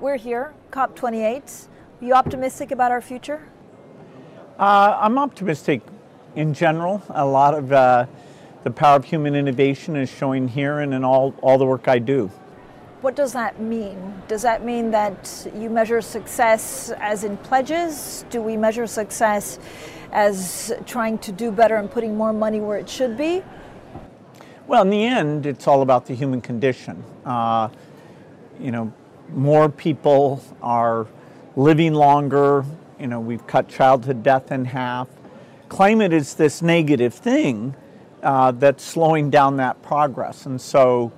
We're here, COP28. Are you optimistic about our future? Uh, I'm optimistic in general. A lot of uh, the power of human innovation is showing here and in all, all the work I do. What does that mean? Does that mean that you measure success as in pledges? Do we measure success as trying to do better and putting more money where it should be? Well, in the end, it's all about the human condition. Uh, you know, more people are living longer. You know, we've cut childhood death in half. Climate is this negative thing uh, that's slowing down that progress. And so,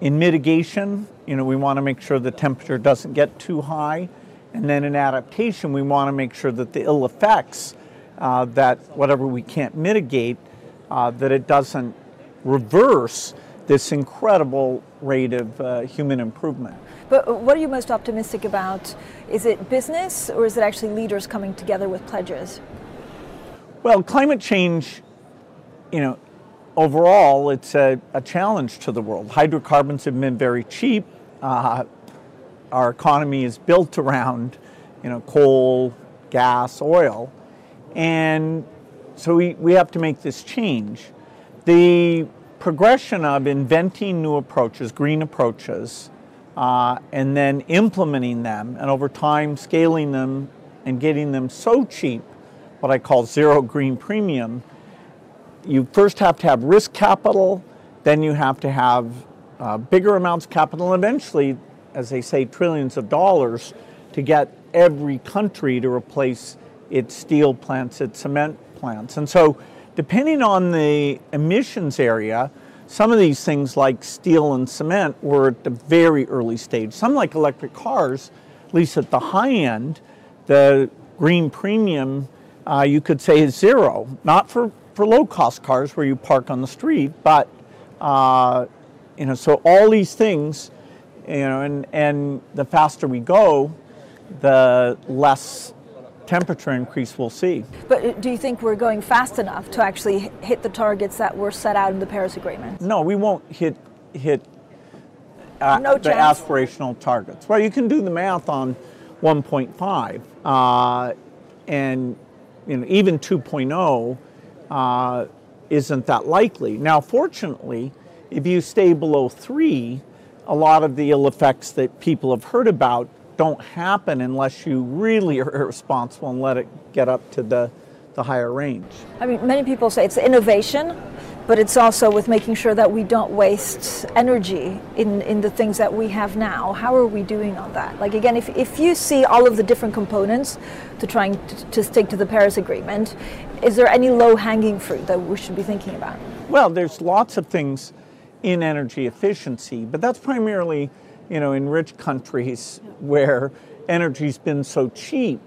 in mitigation, you know, we want to make sure the temperature doesn't get too high. And then in adaptation, we want to make sure that the ill effects, uh, that whatever we can't mitigate, uh, that it doesn't reverse this incredible rate of uh, human improvement. But what are you most optimistic about? Is it business or is it actually leaders coming together with pledges? Well, climate change, you know, overall, it's a, a challenge to the world. Hydrocarbons have been very cheap. Uh, our economy is built around, you know, coal, gas, oil, and so we, we have to make this change. The progression of inventing new approaches, green approaches, uh, and then implementing them, and over time scaling them and getting them so cheap, what I call zero green premium, you first have to have risk capital, then you have to have uh, bigger amounts of capital, and eventually, as they say, trillions of dollars to get every country to replace its steel plants, its cement plants. And so, depending on the emissions area, some of these things, like steel and cement, were at the very early stage. Some, like electric cars, at least at the high end, the green premium, uh, you could say, is zero. Not for, for low cost cars where you park on the street, but, uh, you know, so all these things, you know, and, and the faster we go, the less temperature increase we'll see. But do you think we're going fast enough to actually hit the targets that were set out in the Paris Agreement? No, we won't hit hit uh, no the aspirational targets. Well, you can do the math on 1.5, uh, and you know even 2.0 uh, isn't that likely. Now, fortunately, if you stay below three, a lot of the ill effects that people have heard about don't happen unless you really are irresponsible and let it get up to the, the higher range. I mean, many people say it's innovation, but it's also with making sure that we don't waste energy in, in the things that we have now. How are we doing on that? Like, again, if, if you see all of the different components to trying to, to stick to the Paris Agreement, is there any low hanging fruit that we should be thinking about? Well, there's lots of things in energy efficiency, but that's primarily you know, in rich countries where energy's been so cheap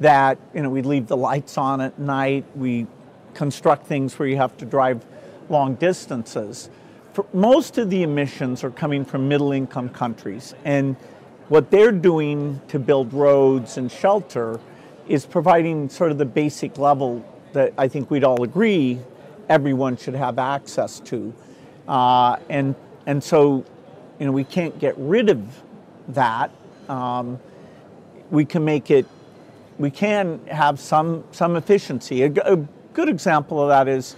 that, you know, we leave the lights on at night, we construct things where you have to drive long distances. For most of the emissions are coming from middle income countries. And what they're doing to build roads and shelter is providing sort of the basic level that I think we'd all agree everyone should have access to. Uh, and, and so know, we can't get rid of that. Um, we can make it, we can have some, some efficiency. A, a good example of that is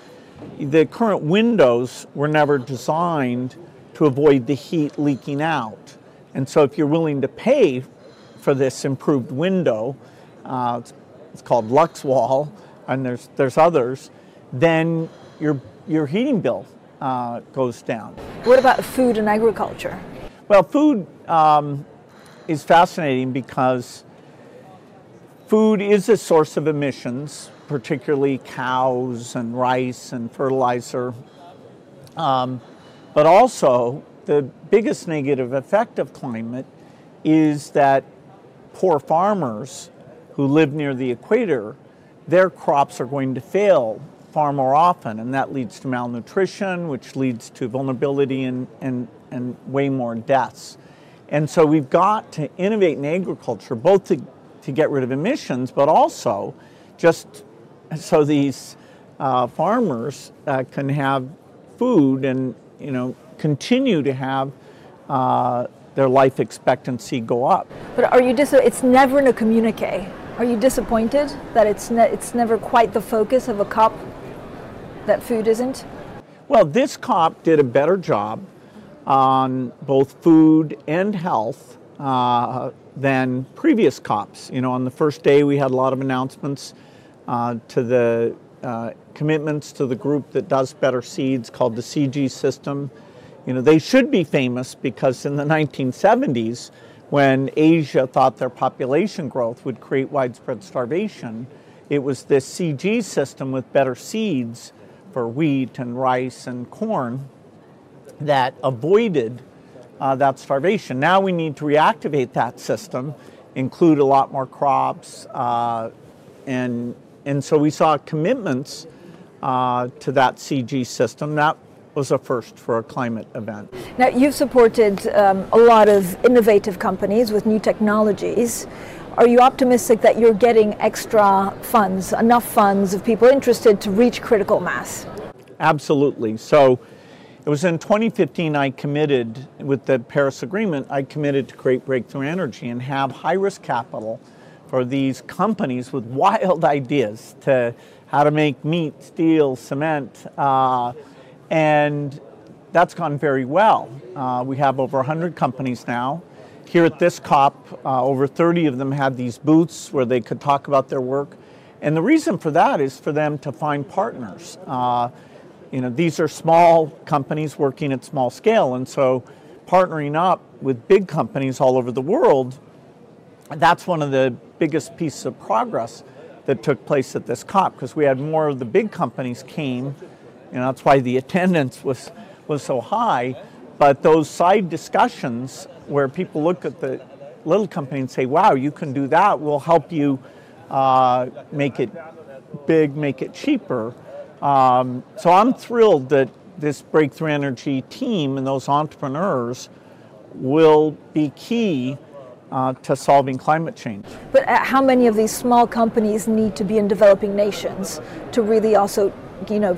the current windows were never designed to avoid the heat leaking out. And so if you're willing to pay for this improved window, uh, it's, it's, called LuxWall, and there's, there's others, then your, your heating bill uh, goes down. What about food and agriculture? Well, food um, is fascinating because food is a source of emissions, particularly cows and rice and fertilizer. Um, but also, the biggest negative effect of climate is that poor farmers who live near the equator, their crops are going to fail far more often, and that leads to malnutrition, which leads to vulnerability and, and, and way more deaths. And so we've got to innovate in agriculture, both to, to get rid of emissions, but also just so these uh, farmers uh, can have food and you know continue to have uh, their life expectancy go up. But are you dis- It's never in a communique. Are you disappointed that it's ne- it's never quite the focus of a COP that food isn't? Well, this COP did a better job on both food and health uh, than previous COPs. You know, on the first day we had a lot of announcements uh, to the uh, commitments to the group that does better seeds called the CG system. You know, they should be famous because in the 1970s, when Asia thought their population growth would create widespread starvation, it was this CG system with better seeds for wheat and rice and corn that avoided uh, that starvation. Now we need to reactivate that system, include a lot more crops, uh, and and so we saw commitments uh, to that CG system. That was a first for a climate event. Now, you've supported um, a lot of innovative companies with new technologies. Are you optimistic that you're getting extra funds, enough funds of people interested to reach critical mass? Absolutely. So it was in 2015 I committed, with the Paris Agreement, I committed to create Breakthrough Energy and have high risk capital for these companies with wild ideas to how to make meat, steel, cement, uh, and that's gone very well. Uh, we have over 100 companies now. Here at this COP, uh, over 30 of them had these booths where they could talk about their work. And the reason for that is for them to find partners. Uh, you know, these are small companies working at small scale, and so partnering up with big companies all over the world, that's one of the biggest pieces of progress that took place at this COP because we had more of the big companies came, and that's why the attendance was was so high. But those side discussions where people look at the little company and say, "Wow, you can do that. We'll help you uh, make it big, make it cheaper." Um, so I'm thrilled that this Breakthrough Energy team and those entrepreneurs will be key uh, to solving climate change. But uh, how many of these small companies need to be in developing nations to really also, you know,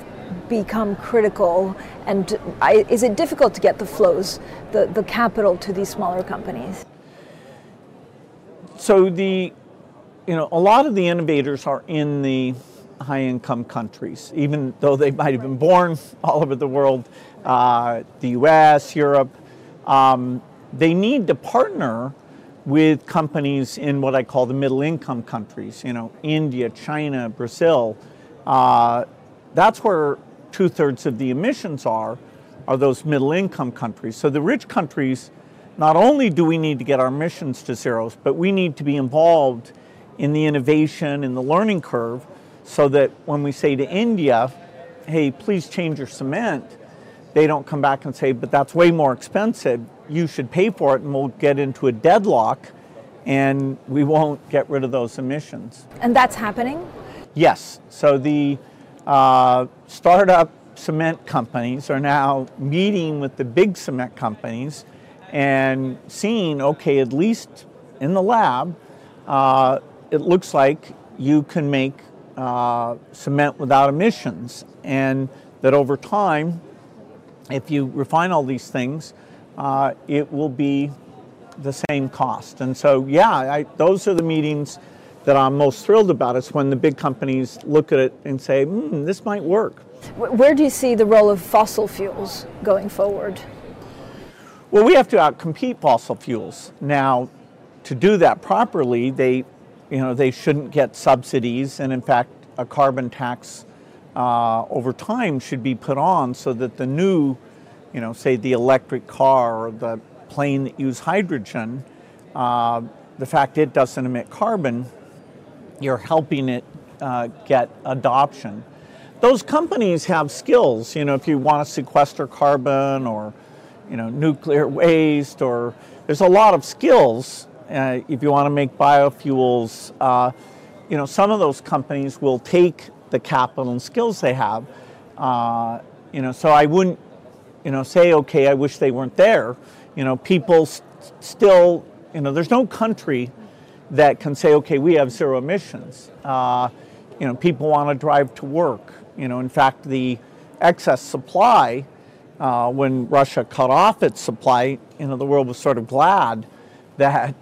become critical? And I, is it difficult to get the flows, the, the capital to these smaller companies? So the, you know, a lot of the innovators are in the high income countries, even though they might have been born all over the world, uh, the US, Europe. Um, they need to partner with companies in what I call the middle income countries, you know, India, China, Brazil. Uh, that's where two thirds of the emissions are, are those middle income countries. So the rich countries, not only do we need to get our emissions to zeros, but we need to be involved in the innovation, in the learning curve, so that when we say to India, hey, please change your cement, they don't come back and say, but that's way more expensive. You should pay for it, and we'll get into a deadlock and we won't get rid of those emissions. And that's happening? Yes. So the uh, startup cement companies are now meeting with the big cement companies and seeing, okay, at least in the lab, uh, it looks like you can make uh, cement without emissions, and that over time, if you refine all these things, uh, it will be the same cost. And so, yeah, I, those are the meetings that I'm most thrilled about. is when the big companies look at it and say, hmm, this might work. Where do you see the role of fossil fuels going forward? Well, we have to outcompete fossil fuels. Now, to do that properly, they, you know, they shouldn't get subsidies, and in fact, a carbon tax uh, over time should be put on so that the new, you know, say the electric car or the plane that use hydrogen, uh, the fact it doesn't emit carbon, you're helping it uh, get adoption. Those companies have skills, you know, if you want to sequester carbon or, you know, nuclear waste or there's a lot of skills uh, if you want to make biofuels, uh, you know, some of those companies will take the capital and skills they have. Uh, you know, so I wouldn't, you know, say, okay, I wish they weren't there. You know, people st- still, you know, there's no country that can say, okay, we have zero emissions. Uh, you know, people want to drive to work. You know, in fact, the excess supply, uh, when Russia cut off its supply, you know, the world was sort of glad that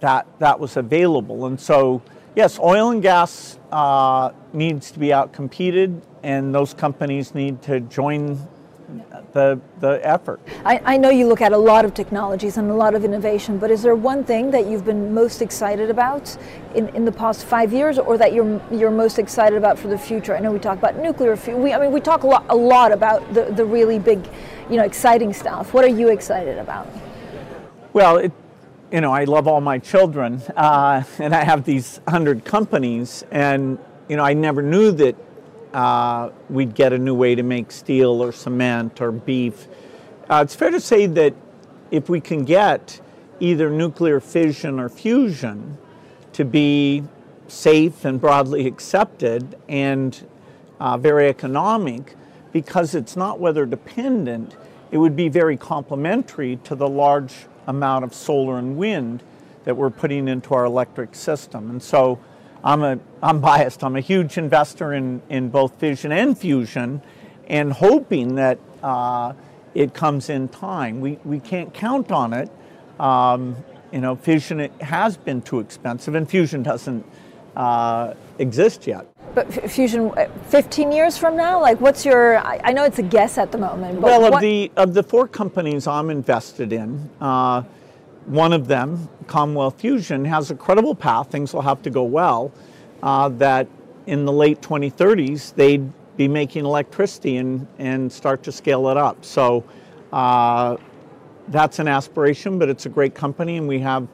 that that was available. And so, yes, oil and gas uh, needs to be outcompeted, and those companies need to join the, the effort. I, I, know you look at a lot of technologies and a lot of innovation, but is there one thing that you've been most excited about in, in the past five years or that you're, you're most excited about for the future? I know we talk about nuclear fuel. We, I mean, we talk a lot, a lot about the, the really big, you know, exciting stuff. What are you excited about? Well, it, you know, I love all my children, uh, and I have these hundred companies, and you know, I never knew that uh, we'd get a new way to make steel or cement or beef. Uh, it's fair to say that if we can get either nuclear fission or fusion to be safe and broadly accepted and uh, very economic, because it's not weather dependent, it would be very complementary to the large amount of solar and wind that we're putting into our electric system. And so I'm, a, I'm biased. I'm a huge investor in, in both fission and fusion and hoping that uh, it comes in time. We, we can't count on it. Um, you know, fission has been too expensive and fusion doesn't uh, exist yet. But fusion, uh, 15 years from now, like what's your? I, know it's a guess at the moment. well, of what, the of the four companies I'm invested in, uh, one of them, Commonwealth Fusion, has a credible path. Things will have to go well. Uh, that in the late 2030s they'd be making electricity and and start to scale it up. So. Uh, that's an aspiration, but it's a great company, and we have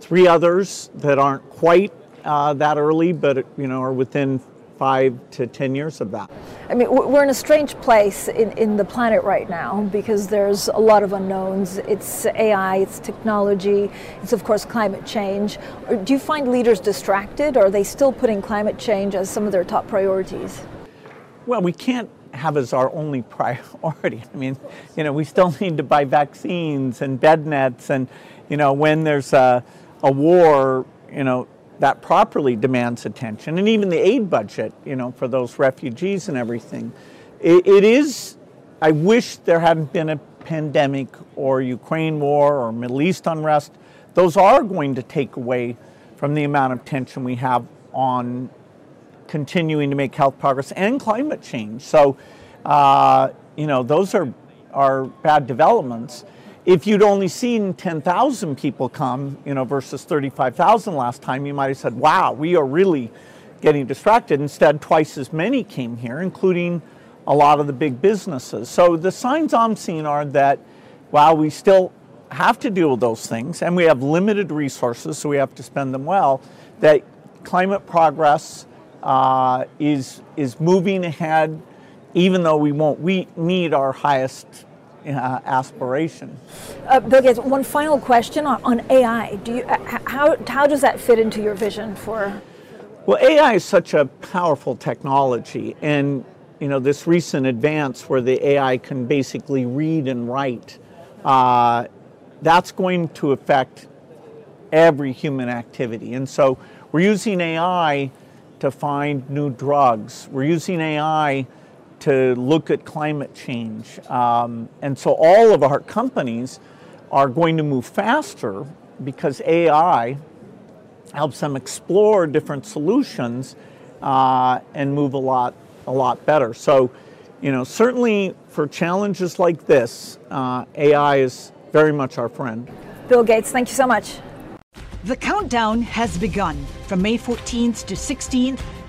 three others that aren't quite uh, that early, but you know are within five to ten years of that. I mean, we're in a strange place in, in the planet right now because there's a lot of unknowns. It's AI, it's technology, it's of course climate change. Do you find leaders distracted, or are they still putting climate change as some of their top priorities? Well, we can't have as our only priority. I mean, you know, we still need to buy vaccines and bed nets, and you know, when there's a, a war, you know, that properly demands attention, and even the aid budget, you know, for those refugees and everything. it, it is, I wish there hadn't been a pandemic or Ukraine war or Middle East unrest. Those are going to take away from the amount of tension we have on continuing to make health progress and climate change. So, uh, you know, those are, are bad developments if you'd only seen 10,000 people come, you know, versus 35,000 last time, you might have said, wow, we are really getting distracted. Instead, twice as many came here, including a lot of the big businesses. So the signs I'm seeing are that while we still have to deal with those things and we have limited resources, so we have to spend them well, that climate progress uh, is, is moving ahead, even though we won't we meet our highest uh, aspiration. Uh, Bill Gates, one final question on, on AI. Do you, uh, how, how does that fit into your vision for? Well, AI is such a powerful technology, and you know this recent advance where the AI can basically read and write. Uh, that's going to affect every human activity, and so we're using AI to find new drugs. We're using AI to look at climate change. Um, and so all of our companies are going to move faster because AI helps them explore different solutions uh, and move a lot, a lot better. So, you know, certainly for challenges like this, uh, AI is very much our friend. Bill Gates, thank you so much. The countdown has begun. From May 14th to 16th,